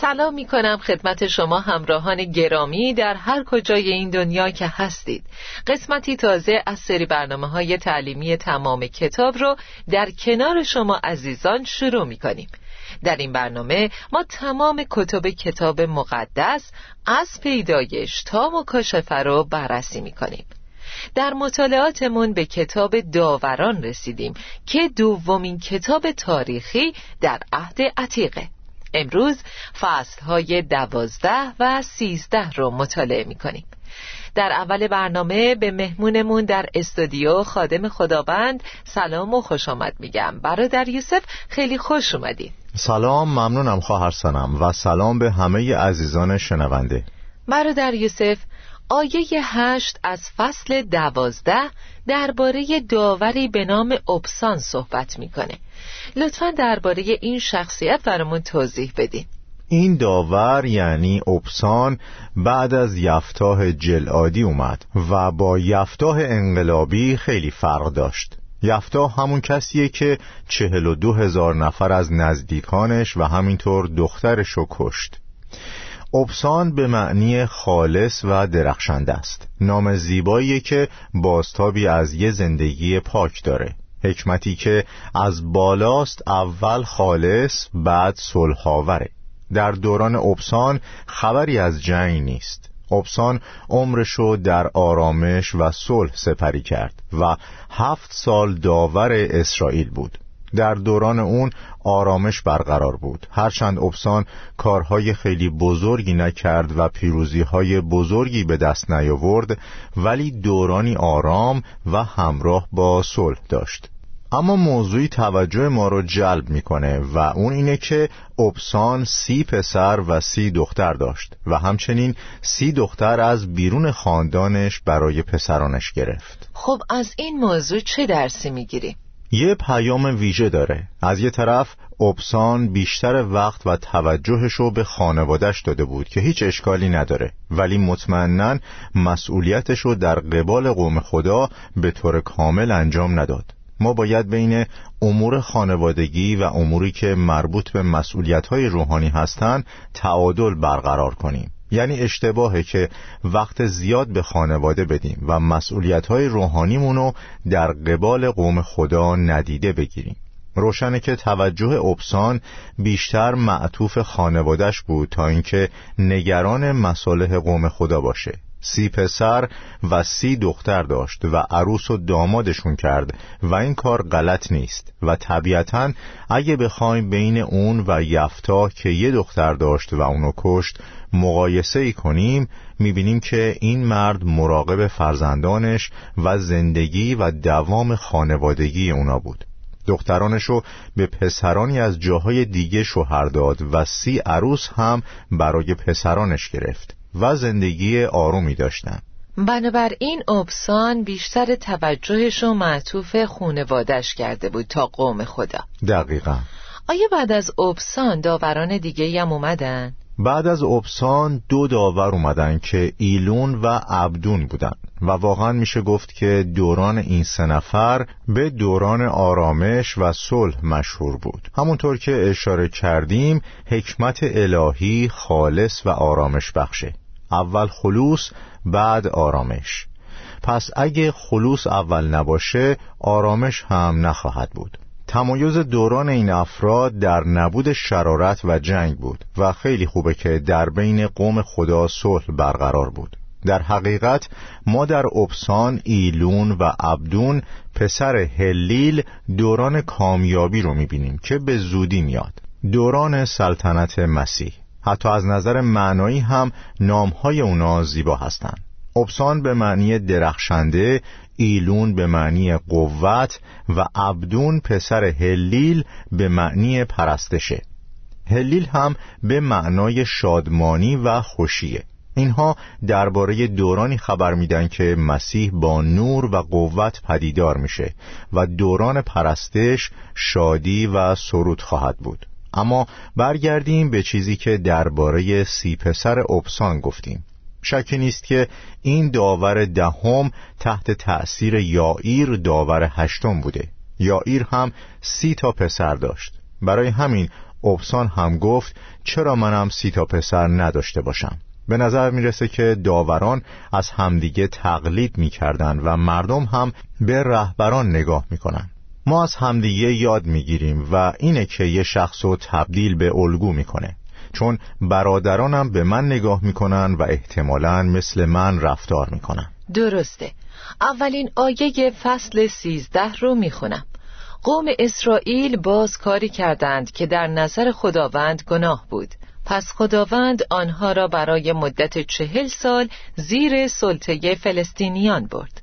سلام می کنم خدمت شما همراهان گرامی در هر کجای این دنیا که هستید. قسمتی تازه از سری برنامه های تعلیمی تمام کتاب رو در کنار شما عزیزان شروع می کنیم در این برنامه ما تمام کتب کتاب مقدس از پیدایش تا مکاشفه رو بررسی می کنیم در مطالعاتمون به کتاب داوران رسیدیم که دومین کتاب تاریخی در عهد عتیقه. امروز فصل های دوازده و سیزده رو مطالعه می کنیم در اول برنامه به مهمونمون در استودیو خادم خداوند سلام و خوش آمد میگم. برادر یوسف خیلی خوش اومدید سلام ممنونم خواهر سنم. و سلام به همه عزیزان شنونده. برادر یوسف آیه هشت از فصل دوازده درباره داوری به نام ابسان صحبت می‌کنه. لطفا درباره این شخصیت برامون توضیح بدین. این داور یعنی ابسان بعد از یفتاه جلعادی اومد و با یفتاه انقلابی خیلی فرق داشت. یفتاه همون کسیه که چهل و دو هزار نفر از نزدیکانش و همینطور دخترش رو کشت. ابسان به معنی خالص و درخشنده است. نام زیبایی که باستابی از یه زندگی پاک داره. حکمتی که از بالاست اول خالص بعد صلحاوره در دوران ابسان خبری از جنگ نیست. ابسان عمرشو در آرامش و صلح سپری کرد و هفت سال داور اسرائیل بود. در دوران اون آرامش برقرار بود. هرچند ابسان کارهای خیلی بزرگی نکرد و پیروزیهای بزرگی به دست نیاورد ولی دورانی آرام و همراه با صلح داشت. اما موضوعی توجه ما رو جلب می‌کنه و اون اینه که ابسان سی پسر و سی دختر داشت و همچنین سی دختر از بیرون خاندانش برای پسرانش گرفت. خب از این موضوع چه درسی می‌گیریم؟ یه پیام ویژه داره. از یه طرف ابسان بیشتر وقت و توجهش رو به خانوادش داده بود که هیچ اشکالی نداره. ولی مطمئنا مسئولیتش رو در قبال قوم خدا به طور کامل انجام نداد. ما باید بین امور خانوادگی و اموری که مربوط به مسئولیت‌های روحانی هستند تعادل برقرار کنیم. یعنی اشتباهه که وقت زیاد به خانواده بدیم و مسئولیت‌های روحانیمونو در قبال قوم خدا ندیده بگیریم. روشنه که توجه ابسان بیشتر معطوف خانوادش بود تا اینکه نگران مصالح قوم خدا باشه. سی پسر و سی دختر داشت و عروس و دامادشون کرد و این کار غلط نیست و طبیعتا اگه بخوایم بین اون و یفتا که یه دختر داشت و اونو کشت مقایسه ای کنیم می‌بینیم که این مرد مراقب فرزندانش و زندگی و دوام خانوادگی اونا بود. دخترانشو به پسرانی از جاهای دیگه شوهر داد و سی عروس هم برای پسرانش گرفت. و زندگی آرومی داشتن. بنابراین ابسان بیشتر توجهش رو معطوف خونوادش کرده بود تا قوم خدا. دقیقا. آیا بعد از ابسان داوران دیگه هم اومدن؟ بعد از ابسان دو داور اومدن که ایلون و عبدون بودن و واقعا میشه گفت که دوران این سه نفر به دوران آرامش و صلح مشهور بود. همونطور که اشاره کردیم حکمت الهی خالص و آرامش بخشه. اول خلوص بعد آرامش. پس اگه خلوص اول نباشه آرامش هم نخواهد بود. تمایز دوران این افراد در نبود شرارت و جنگ بود و خیلی خوبه که در بین قوم خدا صلح برقرار بود. در حقیقت ما در ابسان ایلون و عبدون پسر هلیل دوران کامیابی رو می‌بینیم که به زودی میاد. دوران سلطنت مسیح. حتی از نظر معنایی هم نامهای اونا زیبا هستند. ابسان به معنی درخشنده ایلون به معنی قوت و عبدون پسر هلیل به معنی پرستشه. هلیل هم به معنای شادمانی و خوشیه. اینها درباره دورانی خبر میدن که مسیح با نور و قوت پدیدار میشه و دوران پرستش شادی و سرود خواهد بود. اما برگردیم به چیزی که درباره سی پسر ابسان گفتیم. شکی نیست که این داور دهم تحت تأثیر یائیر داور هشتم بوده. یائیر هم سی تا پسر داشت. برای همین ابسان هم گفت چرا منم سی تا پسر نداشته باشم؟ به نظر می‌رسه که داوران از همدیگه تقلید می‌کردن و مردم هم به رهبران نگاه می‌کنن. ما از همدیگه یاد می‌گیریم و اینه که یه شخص رو تبدیل به الگو می‌کنه. چون برادرانم به من نگاه می‌کنن و احتمالا مثل من رفتار می‌کنن. درسته. اولین آیه فصل سیزده رو می‌خونم. قوم اسرائیل باز کاری کردند که در نظر خداوند گناه بود. پس خداوند آنها را برای مدت چهل سال زیر سلطه فلسطینیان برد.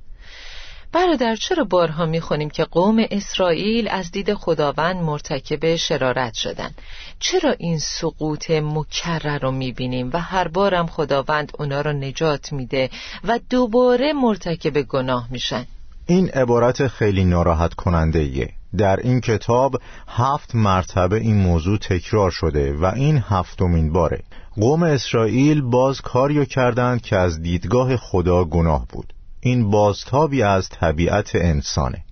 برادر چرا بارها می‌خونیم که قوم اسرائیل از دید خداوند مرتکب شرارت شدن؟ چرا این سقوط مکرر رو می‌بینیم و هر بارم خداوند اونا رو نجات میده و دوباره مرتکب گناه میشن؟ این عبارت خیلی ناراحت کننده ایه. در این کتاب هفت مرتبه این موضوع تکرار شده و این هفتمین باره. قوم اسرائیل باز کاریو کردند که از دیدگاه خدا گناه بود. این بازتابی از طبیعت انسانه.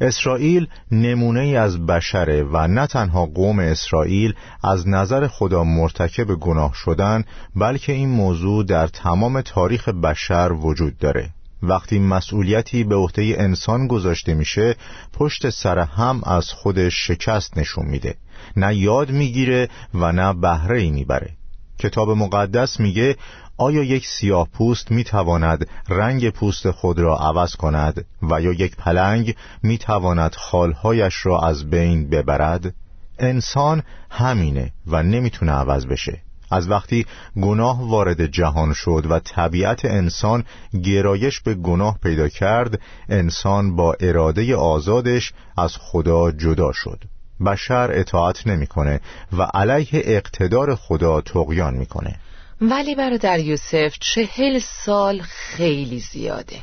اسرائیل نمونه ای از بشره و نه تنها قوم اسرائیل از نظر خدا مرتکب گناه شدن بلکه این موضوع در تمام تاریخ بشر وجود داره. وقتی مسئولیتی به عهده انسان گذاشته میشه پشت سر هم از خودش شکست نشون میده. نه یاد می‌گیره و نه بهره ای می‌بره. کتاب مقدس میگه آیا یک سیاه پوست می تواند رنگ پوست خود را عوض کند و یا یک پلنگ می تواند خالهایش را از بین ببرد؟ انسان همینه و نمی‌تونه عوض بشه. از وقتی گناه وارد جهان شد و طبیعت انسان گرایش به گناه پیدا کرد انسان با اراده آزادش از خدا جدا شد. بشر اطاعت نمی‌کنه و علیه اقتدار خدا تقیان می‌کنه. ولی برادر یوسف چهل سال خیلی زیاده.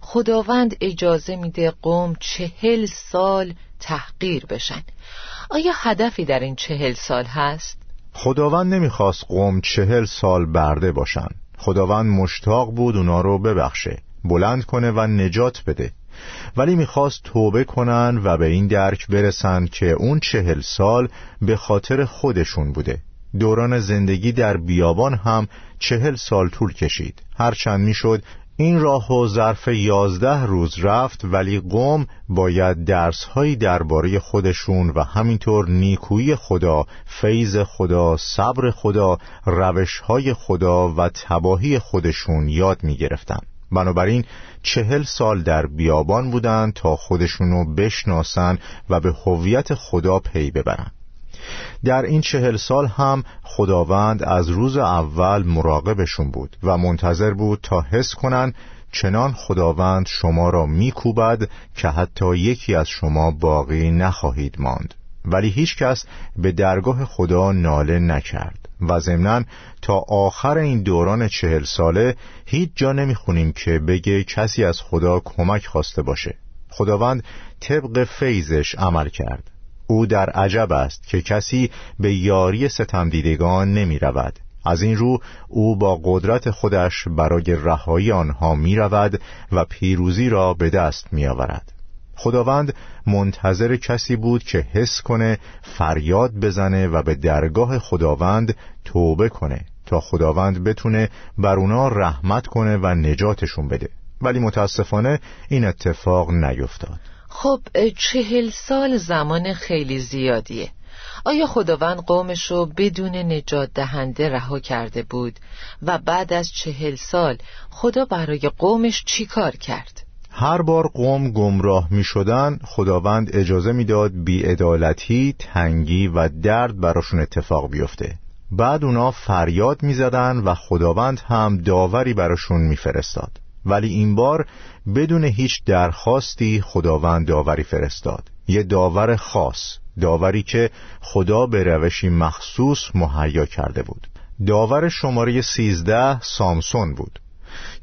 خداوند اجازه میده قوم چهل سال تحقیر بشن. آیا هدفی در این چهل سال هست؟ خداوند نمی‌خواست قوم چهل سال برده باشن. خداوند مشتاق بود اونا رو ببخشه بلند کنه و نجات بده. ولی می‌خواست توبه کنن و به این درک برسن که اون چهل سال به خاطر خودشون بوده. دوران زندگی در بیابان هم چهل سال طول کشید هرچند می‌شد این راه و ظرف یازده روز رفت ولی قوم باید درسهایی درباره خودشون و همینطور نیکویی خدا، فیض خدا، صبر خدا، روشهای خدا و تباهی خودشون یاد می گرفتن. بنابراین چهل سال در بیابان بودند تا خودشونو بشناسن و به هویت خدا پی ببرن در این چهل سال هم خداوند از روز اول مراقبشون بود و منتظر بود تا حس کنن چنان خداوند شما را میکوبد که حتی یکی از شما باقی نخواهید ماند. ولی هیچ کس به درگاه خدا ناله نکرد و ضمنا تا آخر این دوران چهل ساله هیچ جا نمی‌خونیم که بگه کسی از خدا کمک خواسته باشه. خداوند طبق فیضش عمل کرد. او در عجب است که کسی به یاری ستمدیدگان نمی رود. از این رو او با قدرت خودش برای رهایی آنها می رود و پیروزی را به دست می آورد. خداوند منتظر کسی بود که حس کنه فریاد بزنه و به درگاه خداوند توبه کنه تا خداوند بتونه بر اونا رحمت کنه و نجاتشون بده. ولی متاسفانه این اتفاق نیفتاد. خب چهل سال زمان خیلی زیادیه آیا خداوند قومش رو بدون نجات دهنده رها کرده بود و بعد از چهل سال خدا برای قومش چی کار کرد؟ هر بار قوم گمراه می شدن خداوند اجازه می‌داد بیعدالتی، تنگی و درد براشون اتفاق بیفته بعد اونا فریاد می زدن و خداوند هم داوری براشون میفرستاد. ولی این بار بدون هیچ درخواستی خداوند داوری فرستاد. یه داور خاص داوری که خدا به روشی مخصوص مهیا کرده بود. داور شماره سیزده سامسون بود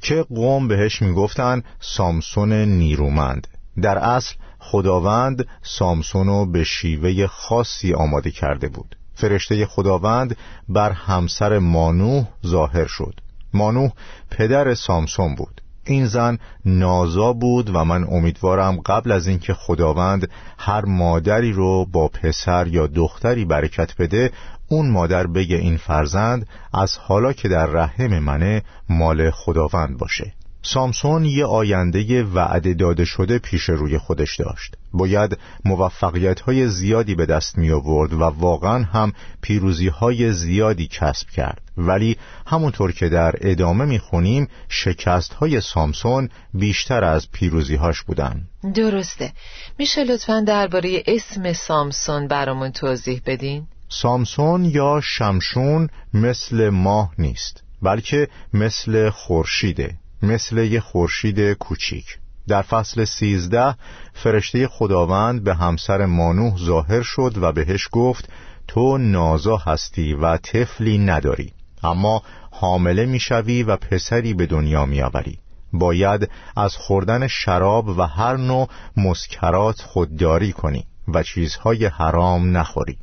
که قوم بهش می‌گفتن سامسون نیرومند. در اصل خداوند سامسونو به شیوه خاصی آماده کرده بود. فرشته خداوند بر همسر مانوح ظاهر شد. مانوح پدر سامسون بود. این زن نازا بود و من امیدوارم قبل از اینکه خداوند هر مادری رو با پسر یا دختری برکت بده اون مادر بگه این فرزند از حالا که در رحم منه مال خداوند باشه. سامسون یه آینده وعده داده شده پیش روی خودش داشت. باید موفقیت های زیادی به دست می آورد و واقعا هم پیروزی های زیادی کسب کرد. ولی همونطور که در ادامه می خونیم شکست های سامسون بیشتر از پیروزی هاش بودن. درسته. میشه لطفا درباره اسم سامسون برامون توضیح بدین؟ سامسون یا شمشون مثل ماه نیست بلکه مثل خورشیده. مثل یه خورشید کوچیک. در فصل سیزده فرشته خداوند به همسر مانوح ظاهر شد و بهش گفت تو نازا هستی و طفلی نداری اما حامله می‌شوی و پسری به دنیا میآوری. باید از خوردن شراب و هر نوع مسکرات خودداری کنی و چیزهای حرام نخوری.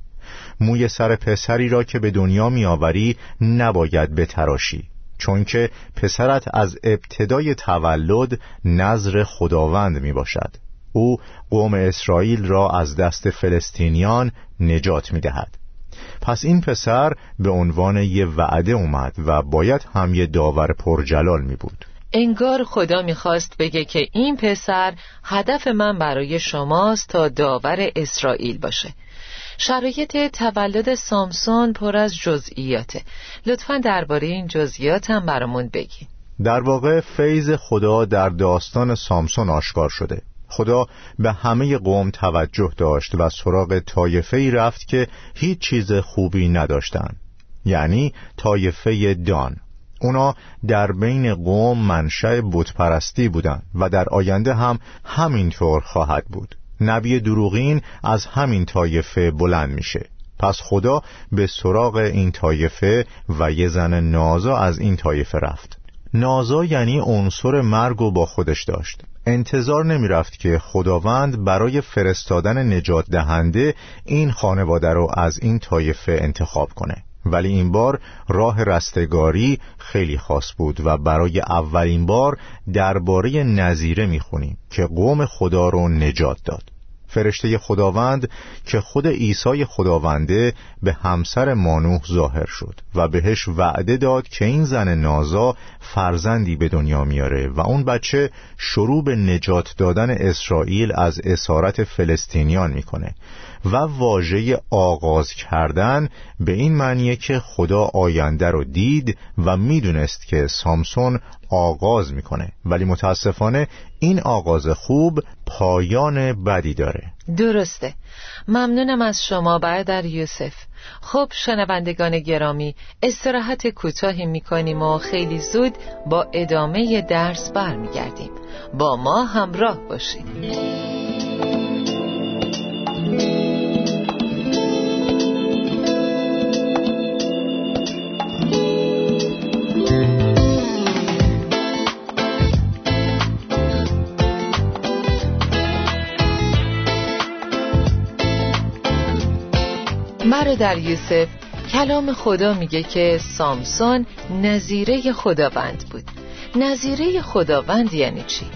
موی سر پسری را که به دنیا میآوری نباید بتراشی. چون که پسرت از ابتدای تولد نظر خداوند می باشد او قوم اسرائیل را از دست فلسطینیان نجات می دهد پس این پسر به عنوان یه وعده اومد و باید هم یه داور پرجلال می بود انگار خدا می‌خواست بگه که این پسر هدف من برای شماست تا داور اسرائیل باشه. شرایط تولد سامسون پر از جزئیاته. لطفا درباره این جزئیات هم برامون بگی در واقع فیض خدا در داستان سامسون آشکار شده. خدا به همه قوم توجه داشت و سراغ طایفه ای رفت که هیچ چیز خوبی نداشتند. یعنی طایفه دان. اونا در بین قوم منشأ بتپرستی بودند و در آینده هم همینطور خواهد بود. نبی دروغین از همین طایفه بلند میشه. پس خدا به سراغ این طایفه و یه زن نازا از این طایفه رفت. نازا یعنی عنصر مرگ و با خودش داشت. انتظار نمی رفت که خداوند برای فرستادن نجات دهنده این خانواده رو از این طایفه انتخاب کنه. ولی این بار راه رستگاری خیلی خاص بود و برای اولین بار درباره نظیره می‌خونیم که قوم خدا رو نجات داد. فرشته خداوند که خود عیسی خداونده به همسر مانوح ظاهر شد و بهش وعده داد که این زن نازا فرزندی به دنیا میاره و اون بچه شروع به نجات دادن اسرائیل از اسارت فلسطینیان می‌کنه. و واژه آغاز کردن به این معنیه که خدا آینده رو دید و می‌دونست که سامسون آغاز می‌کنه. ولی متاسفانه این آغاز خوب پایان بدی داره. درسته. ممنونم از شما برادر یوسف. خب شنوندگان گرامی استراحت کوتاهی می‌کنیم و خیلی زود با ادامه درس برمیگردیم. با ما همراه باشید. در یوسف. کلام خدا میگه که سامسون نظیره خداوند بود. نظیره خداوند یعنی چی؟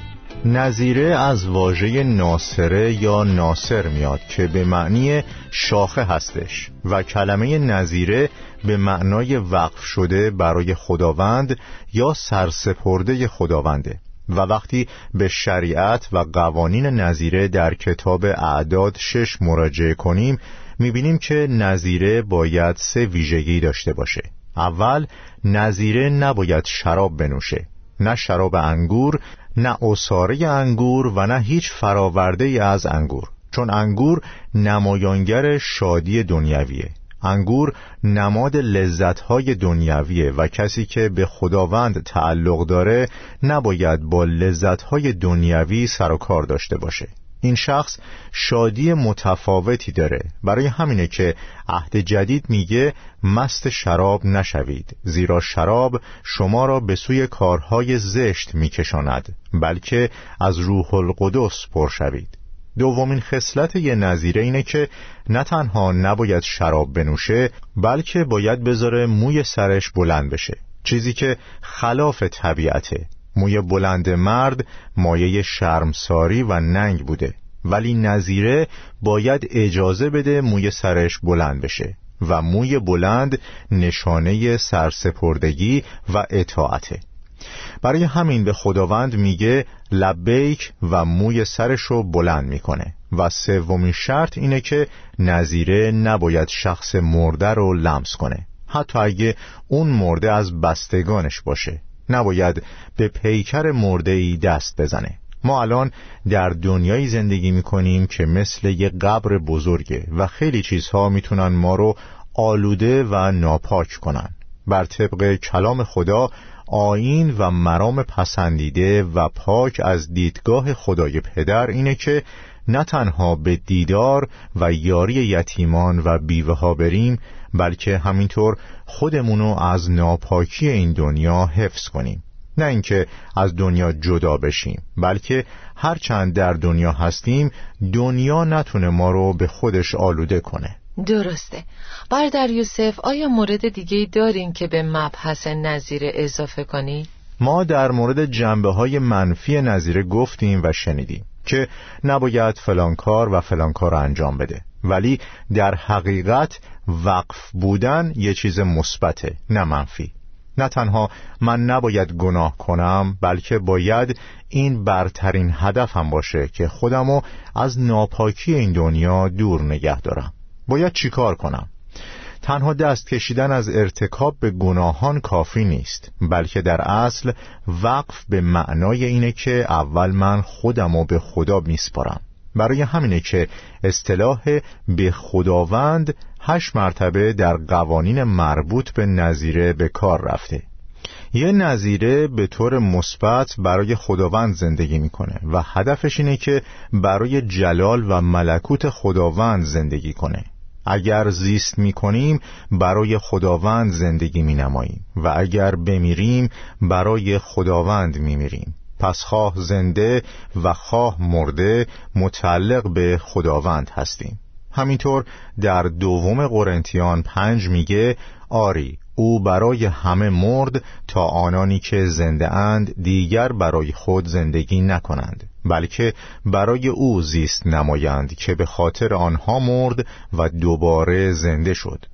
نظیره از واژه ناصره یا ناصر میاد که به معنی شاخه هستش و کلمه نظیره به معنای وقف شده برای خداوند یا سرسپرده خداونده. و وقتی به شریعت و قوانین نظیره در کتاب اعداد شش مراجعه کنیم می‌بینیم که نظیره باید سه ویژگی داشته باشه. اول نظیره نباید شراب بنوشه. نه شراب انگور نه اصاره انگور و نه هیچ فراورده از انگور. چون انگور نمایانگر شادی دنیویه انگور نماد لذتهای دنیویه و کسی که به خداوند تعلق داره نباید با لذتهای دنیوی سر و کار داشته باشه. این شخص شادی متفاوتی داره. برای همینه که عهد جدید میگه مست شراب نشوید زیرا شراب شما را به سوی کارهای زشت میکشاند بلکه از روح القدس پر شوید. دومین خصلت یه نظیره اینه که نه تنها نباید شراب بنوشه بلکه باید بذاره موی سرش بلند بشه. چیزی که خلاف طبیعته. موی بلند مرد مایه شرمساری و ننگ بوده. ولی نظیره باید اجازه بده موی سرش بلند بشه و موی بلند نشانه سرسپردگی و اطاعته. برای همین به خداوند میگه لبیک و موی سرشو بلند می‌کنه و سومین شرط اینه که نظیره نباید شخص مرده رو لمس کنه. حتی اگه اون مرده از بستگانش باشه. نباید به پیکر مرده ای دست بزنه. ما الان در دنیایی زندگی می‌کنیم که مثل یه قبر بزرگه و خیلی چیزها می‌تونن ما رو آلوده و ناپاک کنن. بر طبق کلام خدا آین و مرام پسندیده و پاک از دیدگاه خدای پدر اینه که نه تنها به دیدار و یاری یتیمان و بیوه ها بریم بلکه همینطور خودمونو از ناپاکی این دنیا حفظ کنیم. نه اینکه از دنیا جدا بشیم بلکه هرچند در دنیا هستیم دنیا نتونه ما رو به خودش آلوده کنه. درسته. بردر یوسف آیا مورد دیگه دارین که به مبحث نظیره اضافه کنی؟ ما در مورد جنبه های منفی نظیره گفتیم و شنیدیم که نباید فلان کار و فلان کار انجام بده. ولی در حقیقت وقف بودن یه چیز مثبته نه منفی. نه تنها من نباید گناه کنم بلکه باید این برترین هدفم باشه که خودمو از ناپاکی این دنیا دور نگه دارم. باید چیکار کنم؟ تنها دست کشیدن از ارتکاب به گناهان کافی نیست بلکه در اصل وقف به معنای اینه که اول من خودم به خدا میسپارم. برای همینه که اصطلاح به خداوند هشت مرتبه در قوانین مربوط به نظیره به کار رفته. یه نظیره به طور مثبت برای خداوند زندگی می‌کنه و هدفش اینه که برای جلال و ملکوت خداوند زندگی کنه. اگر زیست می کنیم برای خداوند زندگی می نماییم و اگر بمیریم برای خداوند می میریم پس خواه زنده و خواه مرده متعلق به خداوند هستیم. همینطور در دوم قرنتیان پنج میگه آری او برای همه مرد تا آنانی که زنده اند دیگر برای خود زندگی نکنند بلکه برای او زیست نمایند که به خاطر آنها مرد و دوباره زنده شد.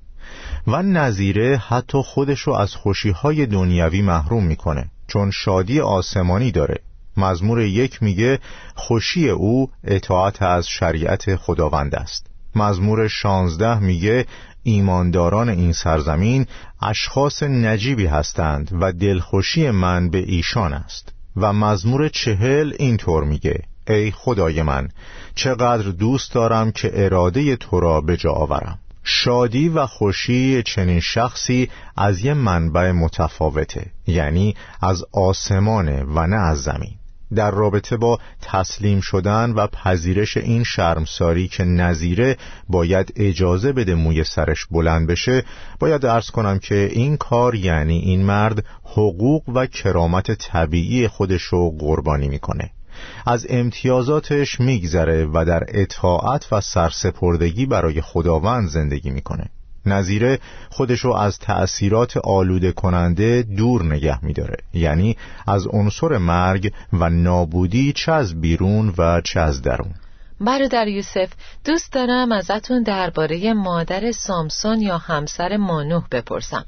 و نظیره حتی خودشو از خوشیهای دنیوی محروم می‌کنه چون شادی آسمانی داره. مزمور یک میگه خوشی او اطاعت از شریعت خداوند است. مزمور شانزده میگه ایمانداران این سرزمین اشخاص نجیبی هستند و دلخوشی من به ایشان است. و مزمور چهل اینطور میگه ای خدای من چقدر دوست دارم که اراده تو را به جا آورم. شادی و خوشی چنین شخصی از یه منبع متفاوته یعنی از آسمانه و نه از زمین. در رابطه با تسلیم شدن و پذیرش این شرمساری که نظیره باید اجازه بده موی سرش بلند بشه باید ارز کنم که این کار یعنی این مرد حقوق و کرامت طبیعی خودشو قربانی می‌کنه. از امتیازاتش میگذره و در اطاعت و سرسپردگی برای خداوند زندگی می‌کنه. نظیره خودشو از تأثیرات آلوده کننده دور نگه میداره. یعنی از عنصر مرگ و نابودی چه از بیرون و چه از درون. برادر یوسف دوست دارم ازتون درباره مادر سامسون یا همسر مانوح بپرسم.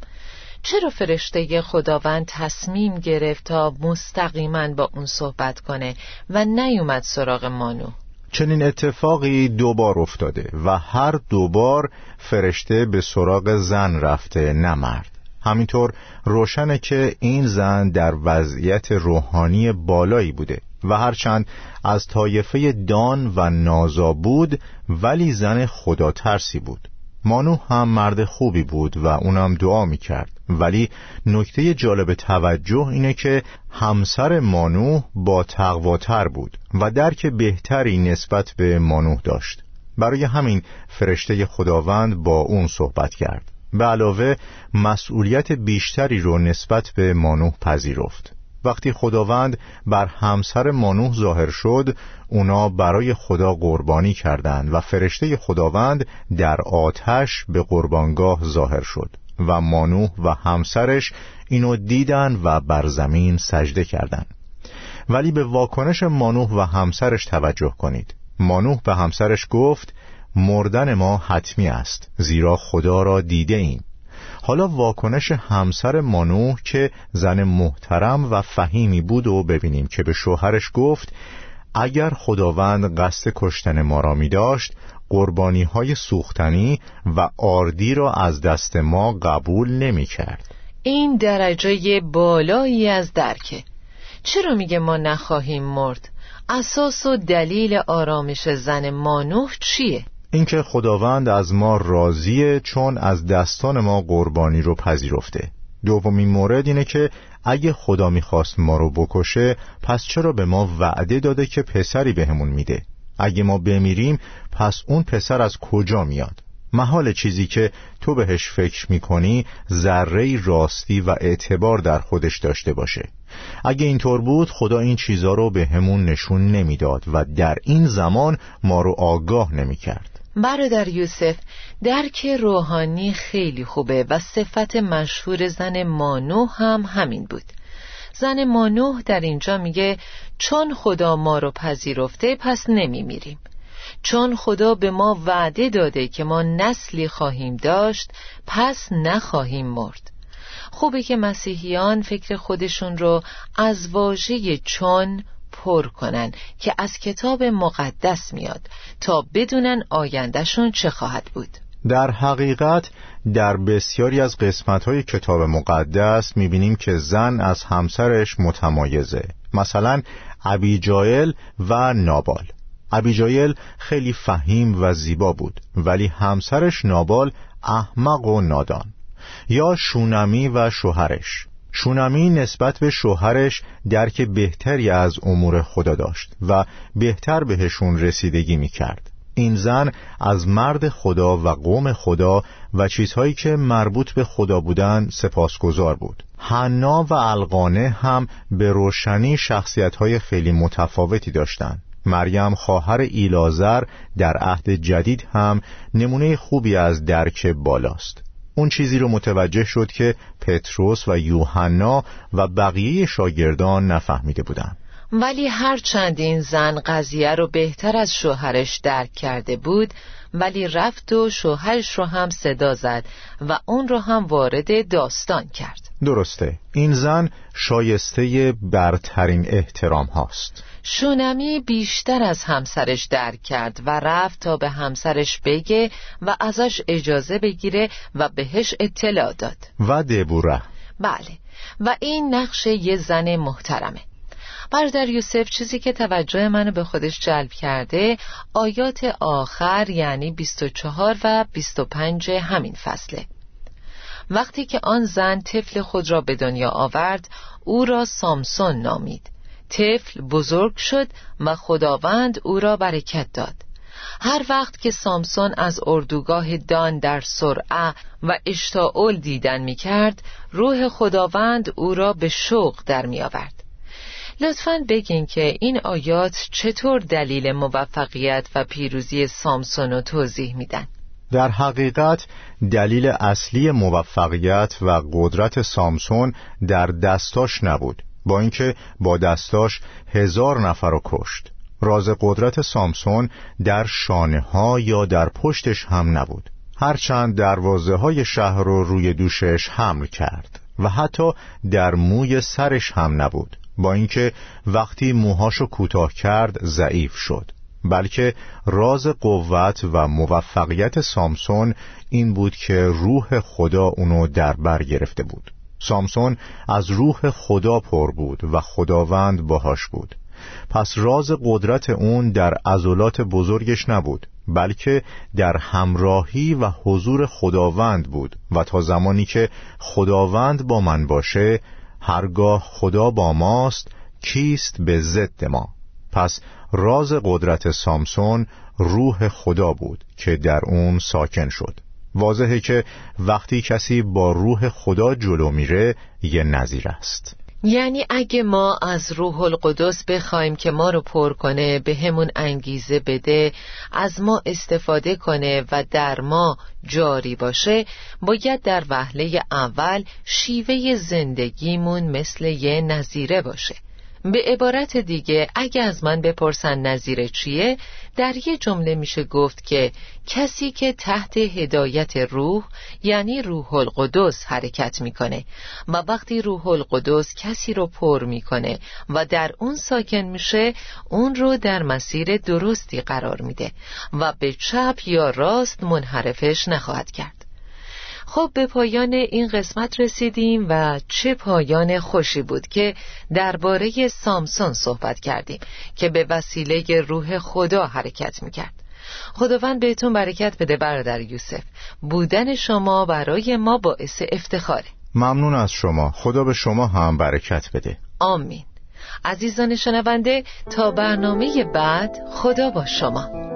چرا فرشته خداوند تصمیم گرفت تا مستقیما با اون صحبت کنه و نیومد سراغ مانوح چنین اتفاقی دوبار افتاده و هر دوبار فرشته به سراغ زن رفته نه مرد. همینطور روشنه که این زن در وضعیت روحانی بالایی بوده و هرچند از طایفه دان و نازا بود ولی زن خدا ترسی بود. مانو هم مرد خوبی بود و اونم دعا می کرد ولی نکته جالب توجه اینه که همسر مانو با تقواتر بود و درک بهتری نسبت به مانوح داشت. برای همین فرشته خداوند با اون صحبت کرد. به علاوه مسئولیت بیشتری رو نسبت به مانوح پذیرفت. وقتی خداوند بر همسر مانوح ظاهر شد اونا برای خدا قربانی کردند و فرشته خداوند در آتش به قربانگاه ظاهر شد و مانوح و همسرش اینو دیدن و بر زمین سجده کردند. ولی به واکنش مانوح و همسرش توجه کنید. مانوح به همسرش گفت مردن ما حتمی است زیرا خدا را دیده ایم حالا واکنش همسر مانوح که زن محترم و فهیمی بود و ببینیم که به شوهرش گفت اگر خداوند قصد کشتن ما را می داشت قربانی های سوختنی و آردی را از دست ما قبول نمی کرد این درجه بالایی از درکه چرا میگه ما نخواهیم مرد؟ اساس و دلیل آرامش زن مانوح چیه؟ اینکه خداوند از ما راضیه چون از دستان ما قربانی رو پذیرفته. دومین مورد اینه که اگه خدا می‌خواست ما رو بکشه پس چرا به ما وعده داده که پسری بهمون میده؟ اگه ما بمیریم پس اون پسر از کجا میاد؟ محال چیزی که تو بهش فکر می‌کنی ذره راستی و اعتبار در خودش داشته باشه. اگه اینطور بود خدا این چیزا رو به همون نشون نمی‌داد و در این زمان ما رو آگاه نمی‌کرد. برادر یوسف درک روحانی خیلی خوبه و صفت مشهور زن مانو هم همین بود. زن مانوح در اینجا میگه چون خدا ما رو پذیرفته پس نمیمیریم. چون خدا به ما وعده داده که ما نسلی خواهیم داشت پس نخواهیم مرد. خوبه که مسیحیان فکر خودشون رو از واژه چون پر کنن که از کتاب مقدس میاد تا بدونن آیندهشون چه خواهد بود. در حقیقت در بسیاری از قسمت‌های کتاب مقدس می‌بینیم که زن از همسرش متمایزه. مثلا ابیجایل و نابال. ابیجایل خیلی فهیم و زیبا بود ولی همسرش نابال احمق و نادان یا شونمی و شوهرش. شونمی نسبت به شوهرش درک بهتری از امور خدا داشت و بهتر بهشون رسیدگی می کرد این زن از مرد خدا و قوم خدا و چیزهایی که مربوط به خدا بودن سپاسگزار بود. حنا و القانه هم به روشنی شخصیتهای خیلی متفاوتی داشتند. مریم خواهر ایلازر در عهد جدید هم نمونه خوبی از درک بالاست. اون چیزی رو متوجه شد که پتروس و یوحنا و بقیه شاگردان نفهمیده بودند. ولی هرچند این زن قضیه رو بهتر از شوهرش درک کرده بود ولی رفت و شوهرش رو هم صدا زد و اون رو هم وارد داستان کرد. درسته. این زن شایسته برترین احترام هاست. شونمی بیشتر از همسرش درک کرد و رفت تا به همسرش بگه و ازش اجازه بگیره و بهش اطلاع داد. و دبوره. بله. و این نقش یه زن محترمه. برادر یوسف چیزی که توجه منو به خودش جلب کرده آیات آخر یعنی 24 و 25 همین فصله. وقتی که آن زن طفل خود را به دنیا آورد او را سامسون نامید. طفل بزرگ شد و خداوند او را برکت داد. هر وقت که سامسون از اردوگاه دان در سرعه و اشتاول دیدن می کرد روح خداوند او را به شوق در می آورد لطفا بگین که این آیات چطور دلیل موفقیت و پیروزی سامسون رو توضیح میدن. در حقیقت دلیل اصلی موفقیت و قدرت سامسون در دستاش نبود با اینکه با دستاش هزار نفر رو کشت. راز قدرت سامسون در شانه ها یا در پشتش هم نبود. هرچند دروازه های شهر رو روی دوشش حمل کرد و حتی در موی سرش هم نبود. با اینکه وقتی موهاشو کوتاه کرد ضعیف شد. بلکه راز قوت و موفقیت سامسون این بود که روح خدا اونو در بر گرفته بود. سامسون از روح خدا پر بود و خداوند باهاش بود. پس راز قدرت اون در عضلات بزرگش نبود بلکه در همراهی و حضور خداوند بود و تا زمانی که خداوند با من باشه هرگاه خدا با ماست کیست به ضد ما؟ پس راز قدرت سامسون روح خدا بود که در اون ساکن شد. واضحه که وقتی کسی با روح خدا جلو میره یه نظیر است. یعنی اگه ما از روح القدس بخوایم که ما رو پر کنه به همون انگیزه بده از ما استفاده کنه و در ما جاری باشه باید در وهله اول شیوه زندگیمون مثل یه نظیره باشه. به عبارت دیگه اگه از من بپرسن نظیر چیه در یه جمله میشه گفت که کسی که تحت هدایت روح یعنی روح القدس حرکت می‌کنه. و وقتی روح القدس کسی رو پر می‌کنه و در اون ساکن میشه اون رو در مسیر درستی قرار میده و به چپ یا راست منحرفش نخواهد کرد. خب به پایان این قسمت رسیدیم و چه پایان خوشی بود که درباره سامسون صحبت کردیم که به وسیله روح خدا حرکت می‌کرد. خداوند بهتون برکت بده برادر یوسف. بودن شما برای ما باعث افتخاره. ممنون از شما. خدا به شما هم برکت بده. آمین. عزیزان شنونده تا برنامه بعد خدا با شما.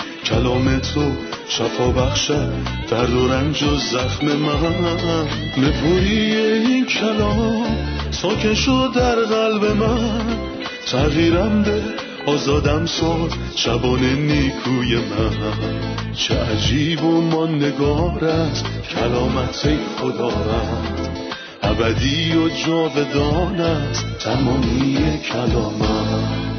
کلام تو شفا بخشد درد و رنج و زخم من. نپوری این کلام ساکن شد در قلب من. تغییرم به آزادم ساد شبان نیکوی من. چه عجیب و نگار است کلامت خدا رد ابدی و جاودان است تمامی کلامت.